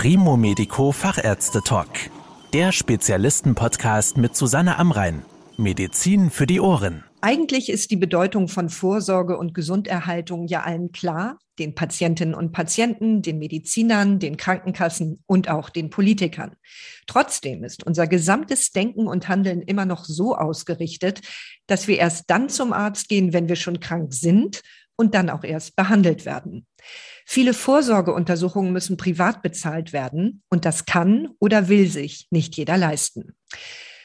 Primo Medico Fachärzte Talk. Der Spezialisten-Podcast mit Susanne Amrein. Medizin für die Ohren. Eigentlich ist die Bedeutung von Vorsorge und Gesunderhaltung ja allen klar, den Patientinnen und Patienten, den Medizinern, den Krankenkassen und auch den Politikern. Trotzdem ist unser gesamtes Denken und Handeln immer noch so ausgerichtet, dass wir erst dann zum Arzt gehen, wenn wir schon krank sind und dann auch erst behandelt werden. Viele Vorsorgeuntersuchungen müssen privat bezahlt werden und das kann oder will sich nicht jeder leisten.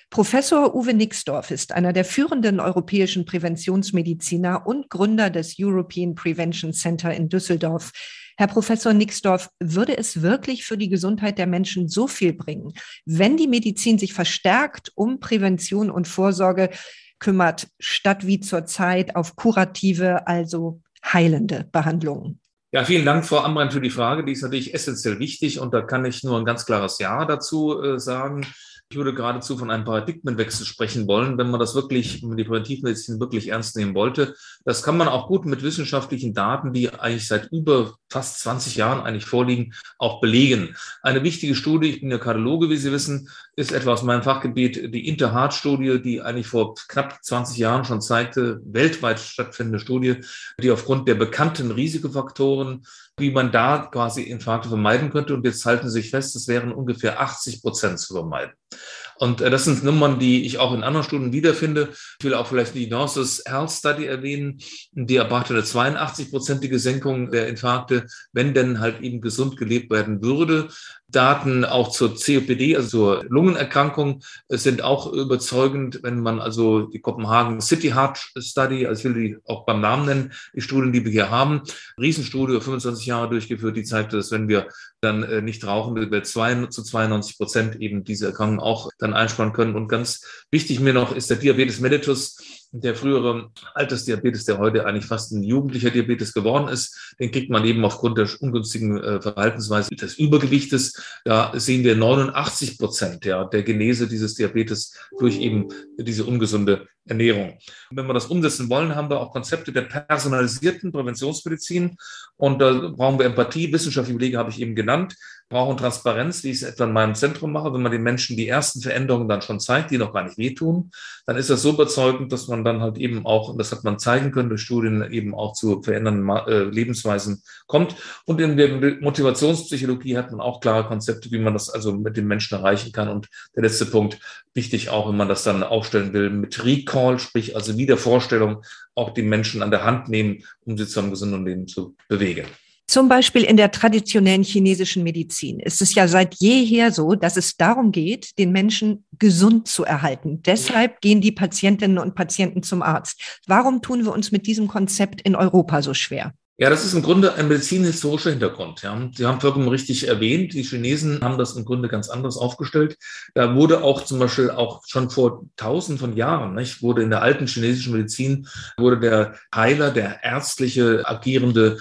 Professor Uwe Nixdorf ist einer der führenden europäischen Präventionsmediziner und Gründer des European Prevention Center in Düsseldorf. Herr Professor Nixdorf, würde es wirklich für die Gesundheit der Menschen so viel bringen, wenn die Medizin sich verstärkt um Prävention und Vorsorge kümmert, statt wie zurzeit auf kurative, also heilende Behandlungen? Ja, vielen Dank, Frau Ambrand, für die Frage. Die ist natürlich essentiell wichtig und da kann ich nur ein ganz klares Ja dazu äh, sagen. Ich würde geradezu von einem Paradigmenwechsel sprechen wollen, wenn man das wirklich, wenn man die Präventivmedizin wirklich ernst nehmen wollte. Das kann man auch gut mit wissenschaftlichen Daten, die eigentlich seit über fast 20 Jahren eigentlich vorliegen, auch belegen. Eine wichtige Studie, ich bin ja Kardiologe, wie Sie wissen, ist etwa aus meinem Fachgebiet die Interheart-Studie, die eigentlich vor knapp 20 Jahren schon zeigte, weltweit stattfindende Studie, die aufgrund der bekannten Risikofaktoren, wie man da quasi Infarkte vermeiden könnte. Und jetzt halten Sie sich fest, es wären ungefähr 80 Prozent zu vermeiden. Und äh, das sind Nummern, die ich auch in anderen Studien wiederfinde. Ich will auch vielleicht die Nurses Health Study erwähnen. Die erbrachte eine 82-prozentige Senkung der Infarkte, wenn denn halt eben gesund gelebt werden würde. Daten auch zur COPD, also zur Lungenerkrankung, sind auch überzeugend, wenn man also die Kopenhagen City Heart Study, also ich will die auch beim Namen nennen, die Studien, die wir hier haben, Riesenstudie über 25 Jahre durchgeführt, die zeigte, dass wenn wir dann äh, nicht rauchen, wir zwei, zu 92 Prozent eben diese Erkrankung auch dann einsparen können. Und ganz wichtig mir noch ist der Diabetes mellitus der frühere Altersdiabetes, der heute eigentlich fast ein jugendlicher Diabetes geworden ist, den kriegt man eben aufgrund der ungünstigen äh, Verhaltensweise des Übergewichtes. Da sehen wir 89 Prozent ja, der Genese dieses Diabetes durch eben diese ungesunde Ernährung. Wenn wir das umsetzen wollen, haben wir auch Konzepte der personalisierten Präventionsmedizin. Und da brauchen wir Empathie. Wissenschaftliche Belege habe ich eben genannt. Brauchen Transparenz, wie ich es etwa in meinem Zentrum mache. Wenn man den Menschen die ersten Veränderungen dann schon zeigt, die noch gar nicht wehtun, dann ist das so überzeugend, dass man dann halt eben auch, und das hat man zeigen können durch Studien, eben auch zu verändernden äh, Lebensweisen kommt. Und in der Motivationspsychologie hat man auch klare Konzepte, wie man das also mit den Menschen erreichen kann. Und der letzte Punkt, wichtig auch, wenn man das dann aufstellen will, mit Recall, sprich also Wiedervorstellung, auch die Menschen an der Hand nehmen, um sie zu einem gesunden Leben zu bewegen. Zum Beispiel in der traditionellen chinesischen Medizin ist es ja seit jeher so, dass es darum geht, den Menschen gesund zu erhalten. Deshalb gehen die Patientinnen und Patienten zum Arzt. Warum tun wir uns mit diesem Konzept in Europa so schwer? Ja, das ist im Grunde ein medizinhistorischer Hintergrund. Ja. Sie haben vollkommen richtig erwähnt, die Chinesen haben das im Grunde ganz anders aufgestellt. Da wurde auch zum Beispiel auch schon vor tausend von Jahren, nicht, wurde in der alten chinesischen Medizin, wurde der Heiler, der ärztliche agierende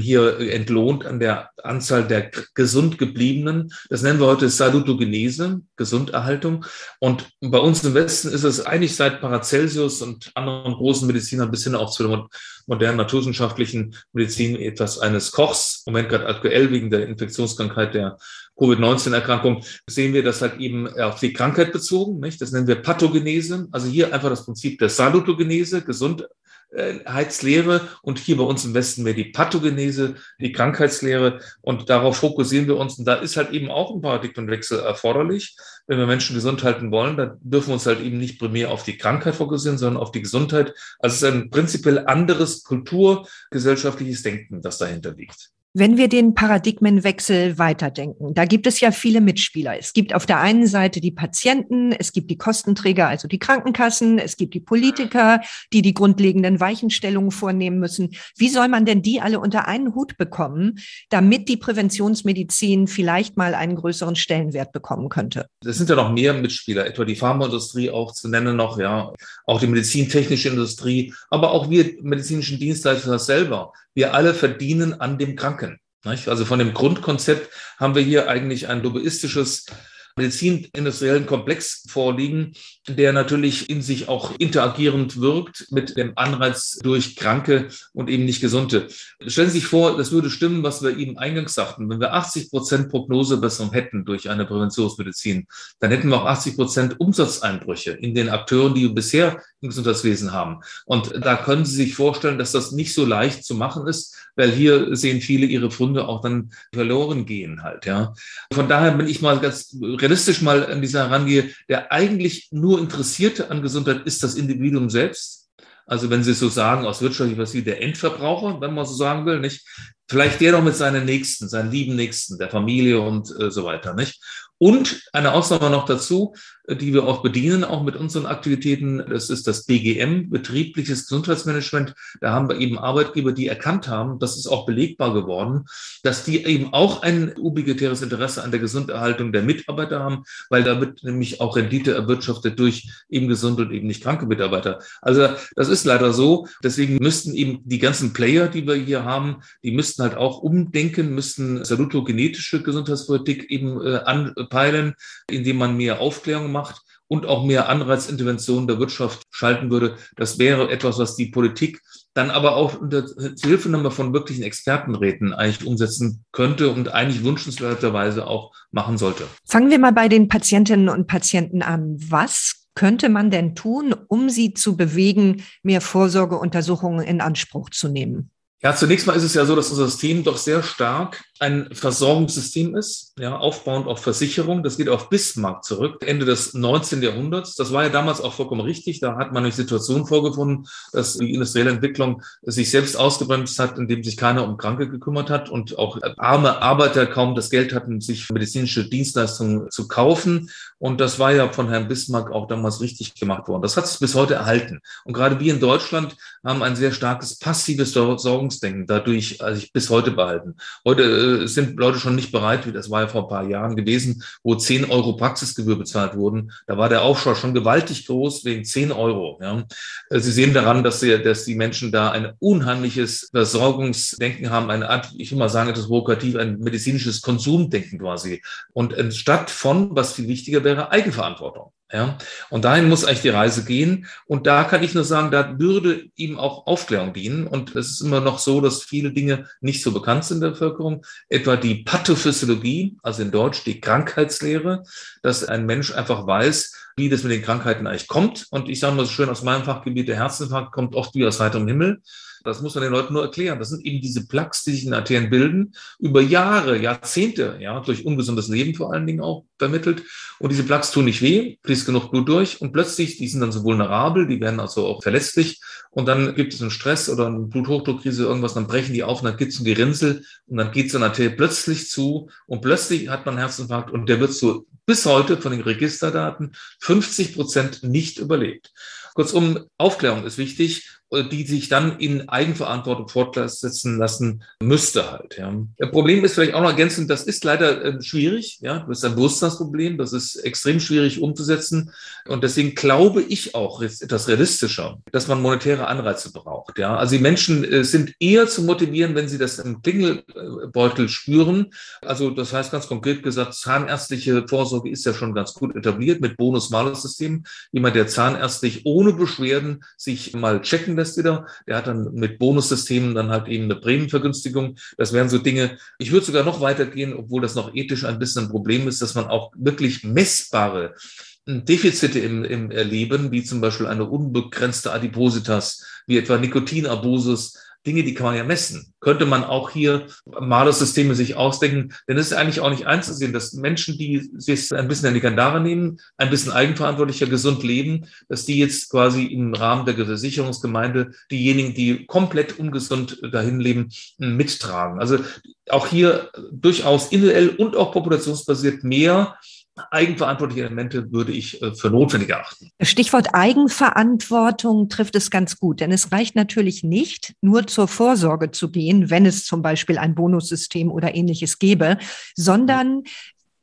hier entlohnt an der Anzahl der gesund gebliebenen. Das nennen wir heute Salutogenese, Gesunderhaltung. Und bei uns im Westen ist es eigentlich seit Paracelsius und anderen großen Medizinern bis hin auch zu der modernen naturwissenschaftlichen Medizin etwas eines Kochs. Im Moment gerade aktuell wegen der Infektionskrankheit der Covid-19-Erkrankung sehen wir das halt eben auf die Krankheit bezogen. Nicht? Das nennen wir Pathogenese. Also hier einfach das Prinzip der Salutogenese, gesund Heizlehre und hier bei uns im Westen mehr die Pathogenese, die Krankheitslehre und darauf fokussieren wir uns und da ist halt eben auch ein Paradigmenwechsel erforderlich. Wenn wir Menschen gesund halten wollen, dann dürfen wir uns halt eben nicht primär auf die Krankheit fokussieren, sondern auf die Gesundheit. Also es ist ein prinzipiell anderes kulturgesellschaftliches Denken, das dahinter liegt. Wenn wir den Paradigmenwechsel weiterdenken, da gibt es ja viele Mitspieler. Es gibt auf der einen Seite die Patienten, es gibt die Kostenträger, also die Krankenkassen, es gibt die Politiker, die die grundlegenden Weichenstellungen vornehmen müssen. Wie soll man denn die alle unter einen Hut bekommen, damit die Präventionsmedizin vielleicht mal einen größeren Stellenwert bekommen könnte? Es sind ja noch mehr Mitspieler, etwa die Pharmaindustrie auch zu nennen noch, ja, auch die medizintechnische Industrie, aber auch wir medizinischen Dienstleister selber wir alle verdienen an dem Kranken. Also von dem Grundkonzept haben wir hier eigentlich ein lobbyistisches medizinindustriellen Komplex vorliegen, der natürlich in sich auch interagierend wirkt mit dem Anreiz durch Kranke und eben nicht Gesunde. Stellen Sie sich vor, das würde stimmen, was wir eben eingangs sagten. Wenn wir 80 Prozent Prognosebesserung hätten durch eine Präventionsmedizin, dann hätten wir auch 80 Prozent Umsatzeinbrüche in den Akteuren, die wir bisher im Gesundheitswesen haben. Und da können Sie sich vorstellen, dass das nicht so leicht zu machen ist, weil hier sehen viele ihre Funde auch dann verloren gehen halt, ja. Von daher bin ich mal ganz realistisch mal an dieser herangehe, der eigentlich nur Interessierte an Gesundheit ist das Individuum selbst. Also wenn Sie so sagen, aus wirtschaftlicher wie der Endverbraucher, wenn man so sagen will, nicht? Vielleicht der noch mit seinen Nächsten, seinen lieben Nächsten, der Familie und äh, so weiter, nicht? Und eine Ausnahme noch dazu, die wir auch bedienen, auch mit unseren Aktivitäten. Das ist das BGM, betriebliches Gesundheitsmanagement. Da haben wir eben Arbeitgeber, die erkannt haben, das ist auch belegbar geworden, dass die eben auch ein ubiquitäres Interesse an der Gesunderhaltung der Mitarbeiter haben, weil damit nämlich auch Rendite erwirtschaftet durch eben gesunde und eben nicht kranke Mitarbeiter. Also das ist leider so. Deswegen müssten eben die ganzen Player, die wir hier haben, die müssten halt auch umdenken, müssten salutogenetische Gesundheitspolitik eben äh, anpeilen, indem man mehr Aufklärung macht und auch mehr Anreizinterventionen der Wirtschaft schalten würde. Das wäre etwas, was die Politik dann aber auch unter Hilfenahme von wirklichen Expertenräten eigentlich umsetzen könnte und eigentlich wünschenswerterweise auch machen sollte. Fangen wir mal bei den Patientinnen und Patienten an. Was könnte man denn tun, um sie zu bewegen, mehr Vorsorgeuntersuchungen in Anspruch zu nehmen? Ja, zunächst mal ist es ja so, dass unser System doch sehr stark ein Versorgungssystem ist, ja, aufbauend auf Versicherung. Das geht auf Bismarck zurück, Ende des 19. Jahrhunderts. Das war ja damals auch vollkommen richtig. Da hat man eine Situation vorgefunden, dass die industrielle Entwicklung sich selbst ausgebremst hat, indem sich keiner um Kranke gekümmert hat und auch arme Arbeiter kaum das Geld hatten, sich medizinische Dienstleistungen zu kaufen. Und das war ja von Herrn Bismarck auch damals richtig gemacht worden. Das hat sich bis heute erhalten. Und gerade wir in Deutschland haben ein sehr starkes passives Versorgungsdenken dadurch also bis heute behalten. Heute äh, sind Leute schon nicht bereit, wie das war ja vor ein paar Jahren gewesen, wo 10 Euro Praxisgebühr bezahlt wurden. Da war der Aufschrei schon gewaltig groß wegen 10 Euro. Ja. Äh, Sie sehen daran, dass, sie, dass die Menschen da ein unheimliches Versorgungsdenken haben, eine Art, ich will mal sagen, etwas provokativ, ein medizinisches Konsumdenken quasi. Und anstatt von, was viel wichtiger wäre, Eigenverantwortung. Ja, und dahin muss eigentlich die Reise gehen. Und da kann ich nur sagen, da würde ihm auch Aufklärung dienen. Und es ist immer noch so, dass viele Dinge nicht so bekannt sind in der Bevölkerung. Etwa die Pathophysiologie, also in Deutsch die Krankheitslehre, dass ein Mensch einfach weiß, wie das mit den Krankheiten eigentlich kommt. Und ich sage mal so schön aus meinem Fachgebiet, der Herzinfarkt kommt oft wie aus heiterem Himmel. Das muss man den Leuten nur erklären. Das sind eben diese Plaques, die sich in Arterien bilden, über Jahre, Jahrzehnte, ja, durch ungesundes Leben vor allen Dingen auch vermittelt. Und diese Plaques tun nicht weh, fließt genug Blut durch und plötzlich, die sind dann so vulnerabel, die werden also auch verletzlich. Und dann gibt es einen Stress oder eine Bluthochdruckkrise, irgendwas, dann brechen die auf und dann gibt es ein Gerinnsel und dann geht so eine Arterie plötzlich zu und plötzlich hat man einen Herzinfarkt und der wird so bis heute von den Registerdaten 50 Prozent nicht überlebt. Kurzum, Aufklärung ist wichtig die sich dann in Eigenverantwortung fortsetzen lassen müsste halt. Ja. Das Problem ist vielleicht auch noch ergänzend, das ist leider äh, schwierig, ja, das ist ein Bewusstseinsproblem, das ist extrem schwierig umzusetzen und deswegen glaube ich auch ist etwas realistischer, dass man monetäre Anreize braucht. Ja. Also die Menschen äh, sind eher zu motivieren, wenn sie das im Klingelbeutel spüren. Also das heißt ganz konkret gesagt, zahnärztliche Vorsorge ist ja schon ganz gut etabliert mit Bonus-Malus-System. Jemand, der zahnärztlich ohne Beschwerden sich mal checken lässt, lässt wieder. Der hat dann mit Bonussystemen dann halt eben eine Prämienvergünstigung. Das wären so Dinge. Ich würde sogar noch weitergehen, obwohl das noch ethisch ein bisschen ein Problem ist, dass man auch wirklich messbare Defizite im, im Erleben, wie zum Beispiel eine unbegrenzte Adipositas, wie etwa Nikotinabusus, Dinge, die kann man ja messen. Könnte man auch hier Malus-Systeme sich ausdenken? Denn es ist eigentlich auch nicht einzusehen, dass Menschen, die sich ein bisschen an die Kandare nehmen, ein bisschen eigenverantwortlicher, gesund leben, dass die jetzt quasi im Rahmen der Versicherungsgemeinde diejenigen, die komplett ungesund dahin leben, mittragen. Also auch hier durchaus individuell und auch populationsbasiert mehr eigenverantwortliche Elemente würde ich äh, für notwendig erachten. Stichwort Eigenverantwortung trifft es ganz gut, denn es reicht natürlich nicht, nur zur Vorsorge zu gehen, wenn es zum Beispiel ein Bonussystem oder ähnliches gäbe, sondern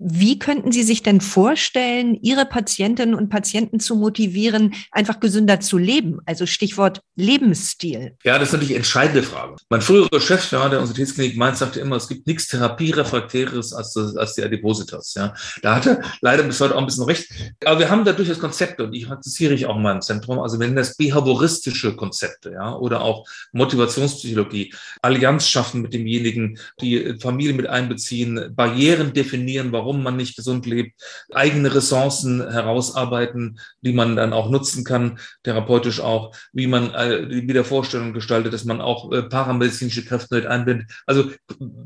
Wie könnten Sie sich denn vorstellen, Ihre Patientinnen und Patienten zu motivieren, einfach gesünder zu leben? Also Stichwort Lebensstil. Ja, das ist natürlich eine entscheidende Frage. Mein früherer Chef, ja, der Universitätsklinik Mainz, sagte immer, es gibt nichts Therapierefraktäres als, als die Adipositas. Ja. Da hat er leider bis heute auch ein bisschen recht. Aber wir haben da durchaus Konzepte und die praktiziere ich auch in meinem Zentrum. Also nennen das behavioristische Konzepte, ja, oder auch Motivationspsychologie. Allianz schaffen mit demjenigen, die Familie mit einbeziehen, Barrieren definieren, warum man nicht gesund lebt, eigene Ressourcen herausarbeiten, die man dann auch nutzen kann, therapeutisch auch, wie man äh, die Wiedervorstellung gestaltet, dass man auch äh, paramedizinische Kräfte mit einbindet. Also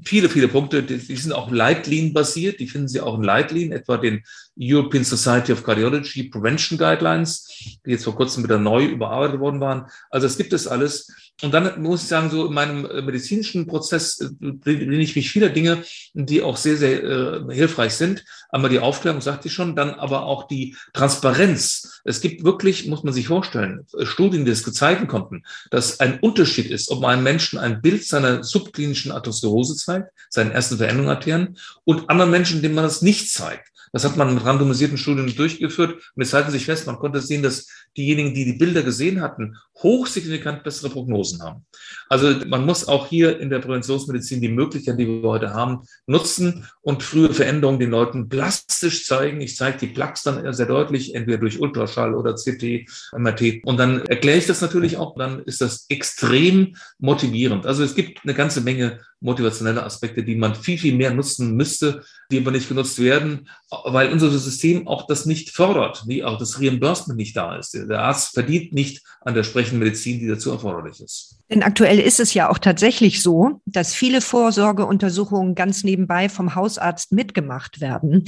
viele, viele Punkte, die, die sind auch Leitlinien-basiert, die finden Sie auch in Leitlinien, etwa den European Society of Cardiology Prevention Guidelines, die jetzt vor kurzem wieder neu überarbeitet worden waren. Also es gibt es alles. Und dann muss ich sagen, so in meinem äh, medizinischen Prozess äh, bringe ich mich viele Dinge, die auch sehr, sehr äh, hilfreich sind. Einmal die Aufklärung, sagte ich schon, dann aber auch die Transparenz. Es gibt wirklich, muss man sich vorstellen, Studien, die es gezeigt konnten, dass ein Unterschied ist, ob man einem Menschen ein Bild seiner subklinischen Arteriosklerose zeigt, seinen ersten Veränderungen und anderen Menschen, denen man das nicht zeigt. Das hat man mit randomisierten Studien durchgeführt und es halten sich fest, man konnte sehen, dass diejenigen, die die Bilder gesehen hatten, hochsignifikant bessere Prognosen haben. Also man muss auch hier in der Präventionsmedizin die Möglichkeiten, die wir heute haben, nutzen und frühe Veränderungen den Leuten plastisch zeigen. Ich zeige die Plaques dann sehr deutlich, entweder durch Ultraschall oder CT, MRT. Und dann erkläre ich das natürlich auch, dann ist das extrem motivierend. Also es gibt eine ganze Menge motivationelle Aspekte, die man viel, viel mehr nutzen müsste, die aber nicht genutzt werden, weil unser System auch das nicht fördert, wie auch das Reimbursement nicht da ist. Der Arzt verdient nicht an der sprechenden Medizin, die dazu erforderlich ist. Denn aktuell ist es ja auch tatsächlich so, dass viele Vorsorgeuntersuchungen ganz nebenbei vom Hausarzt mitgemacht werden.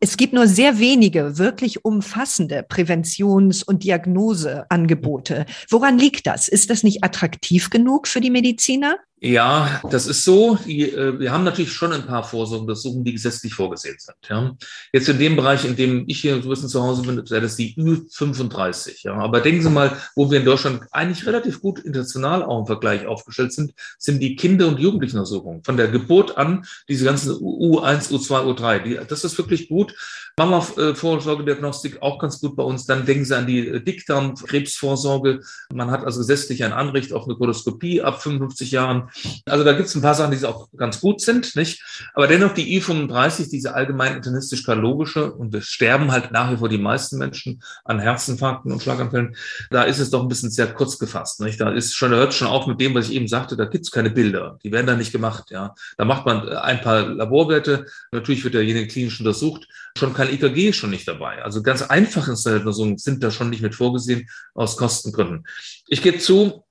Es gibt nur sehr wenige wirklich umfassende Präventions- und Diagnoseangebote. Woran liegt das? Ist das nicht attraktiv genug für die Mediziner? Ja, das ist so. Äh, wir haben natürlich schon ein paar Vorsorgeuntersuchungen, die gesetzlich vorgesehen sind. Ja. Jetzt in dem Bereich, in dem ich hier so ein bisschen zu Hause bin, wäre das die Ü35. Ja. Aber denken Sie mal, wo wir in Deutschland eigentlich relativ gut international auch im Vergleich aufgestellt sind, sind die Kinder- und Jugendlichenuntersuchungen. Von der Geburt an, diese ganzen U1, U2, U3. Die, das ist wirklich gut. Mama-Vorsorgediagnostik auch ganz gut bei uns. Dann denken Sie an die äh, Dickdarmkrebsvorsorge. Man hat also gesetzlich ein Anrecht auf eine Koloskopie ab 55 Jahren. Also da gibt es ein paar Sachen, die auch ganz gut sind, nicht? Aber dennoch die I35, diese allgemein internistisch-kardiologische, und wir sterben halt nach wie vor die meisten Menschen an Herzinfarkten und Schlaganfällen, da ist es doch ein bisschen sehr kurz gefasst, nicht? Da ist schon, da hört schon auf mit dem, was ich eben sagte, da gibt es keine Bilder. Die werden da nicht gemacht, ja. Da macht man ein paar Laborwerte. Natürlich wird derjenige klinisch untersucht. Schon kein EKG schon nicht dabei. Also ganz einfache Untersuchungen sind da schon nicht mit vorgesehen aus Kostengründen. Ich gebe zu,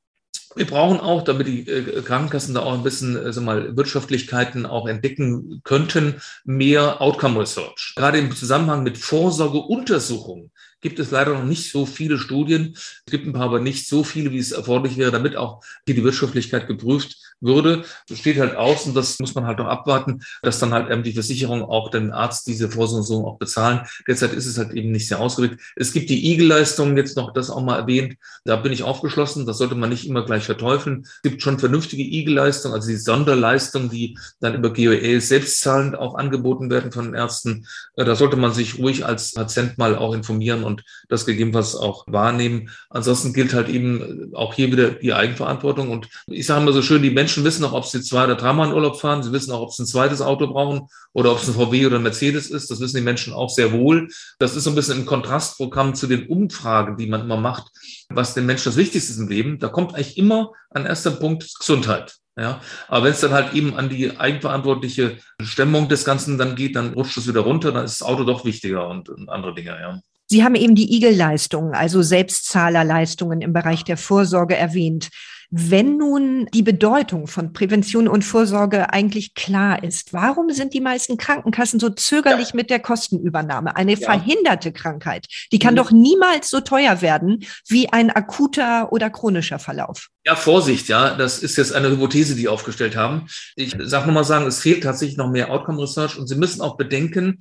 wir brauchen auch, damit die äh, Krankenkassen da auch ein bisschen also mal Wirtschaftlichkeiten auch entdecken könnten, mehr Outcome Research. Gerade im Zusammenhang mit Vorsorgeuntersuchungen gibt es leider noch nicht so viele Studien. Es gibt ein paar, aber nicht so viele, wie es erforderlich wäre, damit auch hier die Wirtschaftlichkeit geprüft würde. Das steht halt aus und das muss man halt noch abwarten, dass dann halt eben die Versicherung auch den Arzt diese Vorsorgung auch bezahlen. Derzeit ist es halt eben nicht sehr ausgedrückt. Es gibt die Igel-Leistung, jetzt noch das auch mal erwähnt. Da bin ich aufgeschlossen. Das sollte man nicht immer gleich verteufeln. Es gibt schon vernünftige Igel-Leistungen, also die Sonderleistungen, die dann über GOE selbstzahlend auch angeboten werden von den Ärzten. Äh, da sollte man sich ruhig als Patient mal auch informieren und das gegebenenfalls auch wahrnehmen. Ansonsten gilt halt eben auch hier wieder die Eigenverantwortung. Und ich sage immer so schön, die Menschen wissen auch, ob sie zwei oder dreimal in Urlaub fahren. Sie wissen auch, ob sie ein zweites Auto brauchen oder ob es ein VW oder ein Mercedes ist. Das wissen die Menschen auch sehr wohl. Das ist so ein bisschen im Kontrastprogramm zu den Umfragen, die man immer macht, was den Menschen das Wichtigste ist im Leben. Da kommt eigentlich immer an erster Punkt Gesundheit. Ja, aber wenn es dann halt eben an die eigenverantwortliche Stemmung des Ganzen dann geht, dann rutscht es wieder runter, dann ist das Auto doch wichtiger und, und andere Dinge, ja. Sie haben eben die Igel-Leistungen, also Selbstzahlerleistungen im Bereich der Vorsorge erwähnt. Wenn nun die Bedeutung von Prävention und Vorsorge eigentlich klar ist, warum sind die meisten Krankenkassen so zögerlich ja. mit der Kostenübernahme? Eine ja. verhinderte Krankheit, die kann mhm. doch niemals so teuer werden wie ein akuter oder chronischer Verlauf. Ja, Vorsicht, ja, das ist jetzt eine Hypothese, die aufgestellt haben. Ich sage nochmal sagen, es fehlt tatsächlich noch mehr Outcome Research und Sie müssen auch bedenken,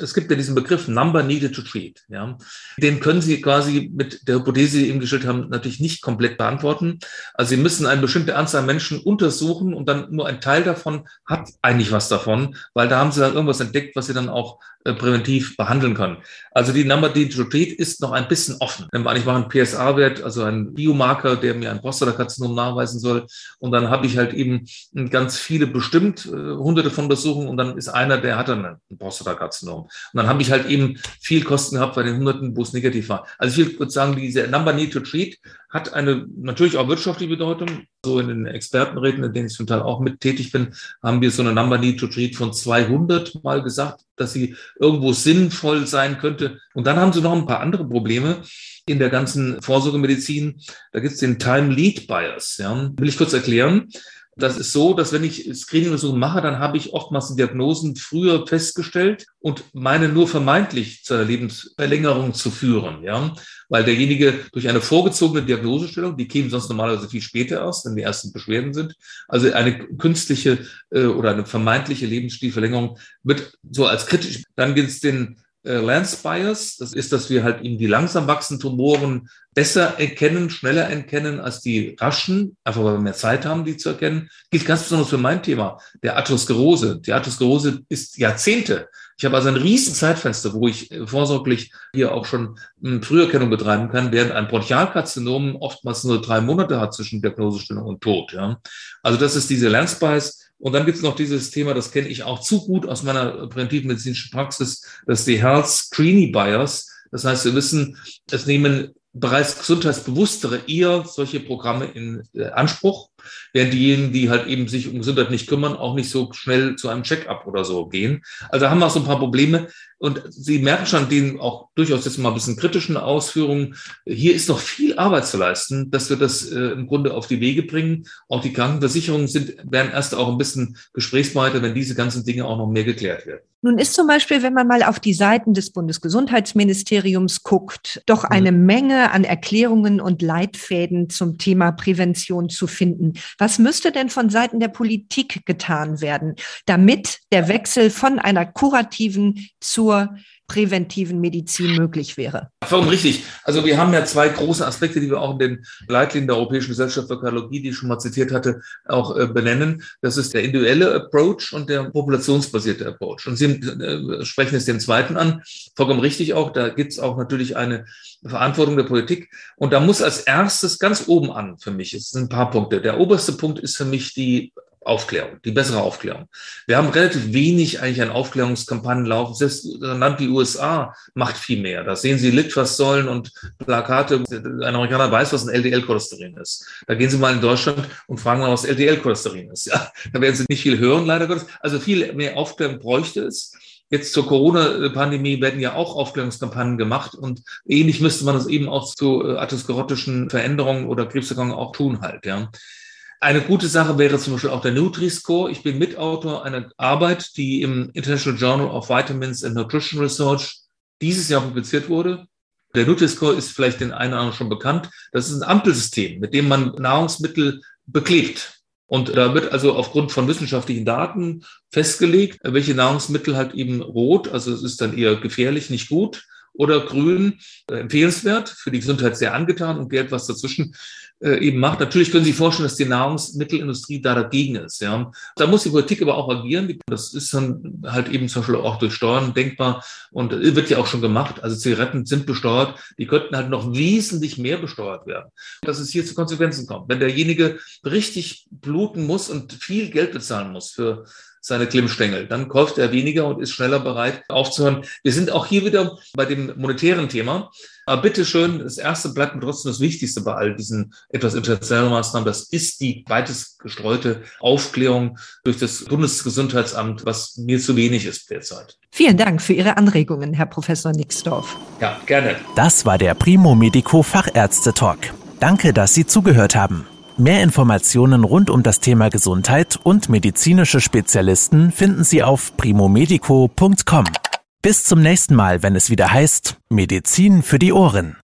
es gibt ja diesen Begriff Number Needed to Treat. Ja. Den können Sie quasi mit der Hypothese, die Sie eben gestellt haben, natürlich nicht komplett beantworten. Also Sie müssen eine bestimmte Anzahl Menschen untersuchen und dann nur ein Teil davon hat eigentlich was davon, weil da haben Sie dann irgendwas entdeckt, was Sie dann auch äh, präventiv behandeln können. Also die Number Needed to Treat ist noch ein bisschen offen. Ich mache einen PSA-Wert, also einen Biomarker, der mir ein Prostatakarzinom nachweisen soll. Und dann habe ich halt eben ganz viele bestimmt, äh, hunderte von Untersuchungen und dann ist einer, der hat dann ein Prostatakarzinom. Und dann habe ich halt eben viel Kosten gehabt bei den Hunderten, wo es negativ war. Also ich würde sagen, diese Number Need to Treat hat eine natürlich auch wirtschaftliche Bedeutung. So in den Expertenräten, in denen ich zum Teil auch mit tätig bin, haben wir so eine Number Need to Treat von 200 mal gesagt, dass sie irgendwo sinnvoll sein könnte. Und dann haben sie noch ein paar andere Probleme in der ganzen Vorsorgemedizin. Da gibt es den Time Lead Bias. Ja. Will ich kurz erklären. Das ist so, dass wenn ich Screening-Untersuchungen mache, dann habe ich oftmals Diagnosen früher festgestellt und meine nur vermeintlich zur Lebensverlängerung zu führen, ja, weil derjenige durch eine vorgezogene Diagnosestellung, die käme sonst normalerweise viel später erst, wenn die ersten Beschwerden sind, also eine künstliche äh, oder eine vermeintliche Lebensstilverlängerung wird so als kritisch. Dann gibt es den äh, Lance Bias. Das ist, dass wir halt eben die langsam wachsenden Tumoren besser erkennen, schneller erkennen als die raschen, einfach weil wir mehr Zeit haben, die zu erkennen. Gilt ganz besonders für mein Thema, der Atherosklerose. Die Atherosklerose ist Jahrzehnte. Ich habe also ein riesen Zeitfenster, wo ich äh, vorsorglich hier auch schon hm, Früherkennung betreiben kann, während ein Bronchialkarzinom oftmals nur drei Monate hat zwischen Diagnosestellung und Tod. Ja. Also das ist diese Lance Bias. Und dann gibt es noch dieses Thema, das kenne ich auch zu gut aus meiner präventivmedizinischen Praxis, das ist die Health Screening Bias. Das heißt, wir wissen, es nehmen bereits Gesundheitsbewusstere eher solche Programme in äh, Anspruch, während diejenigen, die halt eben sich um Gesundheit nicht kümmern, auch nicht so schnell zu einem Check-up oder so gehen. Also haben wir auch so ein paar Probleme. Und Sie merken schon den auch durchaus jetzt mal ein bisschen kritischen Ausführungen. Hier ist noch viel Arbeit zu leisten, dass wir das äh, im Grunde auf die Wege bringen. Auch die Krankenversicherungen sind, werden erst auch ein bisschen gesprächsbereiter, wenn diese ganzen Dinge auch noch mehr geklärt werden. Nun ist zum Beispiel, wenn man mal auf die Seiten des Bundesgesundheitsministeriums guckt, doch mhm. eine Menge an Erklärungen und Leitfäden zum Thema Prävention zu finden. Was müsste denn von Seiten der Politik getan werden, damit der Wechsel von einer kurativen zur präventiven Medizin möglich wäre. Vollkommen richtig. Also wir haben ja zwei große Aspekte, die wir auch in den Leitlinien der Europäischen Gesellschaft für Kardiologie, die ich schon mal zitiert hatte, auch äh, benennen. Das ist der individuelle Approach und der populationsbasierte Approach. Und Sie äh, sprechen jetzt den zweiten an. Vollkommen richtig auch. Da gibt es auch natürlich eine Verantwortung der Politik. Und da muss als erstes ganz oben an für mich, es sind ein paar Punkte. Der oberste Punkt ist für mich die Aufklärung, die bessere Aufklärung. Wir haben relativ wenig eigentlich an Aufklärungskampagnen laufen. Selbst ein Land wie USA macht viel mehr. Da sehen Sie Litfaßsäulen und Plakate. Ein Amerikaner weiß, was ein LDL-Cholesterin ist. Da gehen Sie mal in Deutschland und fragen mal, was LDL-Cholesterin ist. Ja, da werden Sie nicht viel hören, leider Gottes. Also viel mehr Aufklärung bräuchte es. Jetzt zur Corona-Pandemie werden ja auch Aufklärungskampagnen gemacht und ähnlich müsste man das eben auch zu äh, atherosklerotischen Veränderungen oder Krebserkrankungen auch tun halt, ja. Eine gute Sache wäre zum Beispiel auch der Nutri-Score. Ich bin Mitautor einer Arbeit, die im International Journal of Vitamins and Nutrition Research dieses Jahr publiziert wurde. Der Nutri-Score ist vielleicht den einen oder anderen schon bekannt. Das ist ein Ampelsystem, mit dem man Nahrungsmittel beklebt. Und da wird also aufgrund von wissenschaftlichen Daten festgelegt, welche Nahrungsmittel halt eben rot, also es ist dann eher gefährlich, nicht gut, oder grün, äh, empfehlenswert, für die Gesundheit sehr angetan und gelb was dazwischen äh, eben macht. Natürlich können Sie sich vorstellen, dass die Nahrungsmittelindustrie da dagegen ist. Ja. Da muss die Politik aber auch agieren. Das ist dann halt eben zum Beispiel auch durch Steuern denkbar und wird ja auch schon gemacht. Also Zigaretten sind besteuert. Die könnten halt noch wesentlich mehr besteuert werden. Dass es hier zu Konsequenzen kommt. Wenn derjenige richtig bluten muss und viel Geld bezahlen muss für seine Klimmstängel. Dann kauft er weniger und ist schneller bereit aufzuhören. Wir sind auch hier wieder bei dem monetären Thema. Aber bitteschön, das erste bleibt mir trotzdem das Wichtigste bei all diesen etwas internationalen Maßnahmen. Das ist die weitest gestreute Aufklärung durch das Bundesgesundheitsamt, was mir zu wenig ist derzeit. Vielen Dank für Ihre Anregungen, Herr Professor Nixdorf. Ja, gerne. Das war der Primo Medico Fachärzte Talk. Danke, dass Sie zugehört haben. Mehr Informationen rund um das Thema Gesundheit und medizinische Spezialisten finden Sie auf primomedico.com. Bis zum nächsten Mal, wenn es wieder heißt Medizin für die Ohren.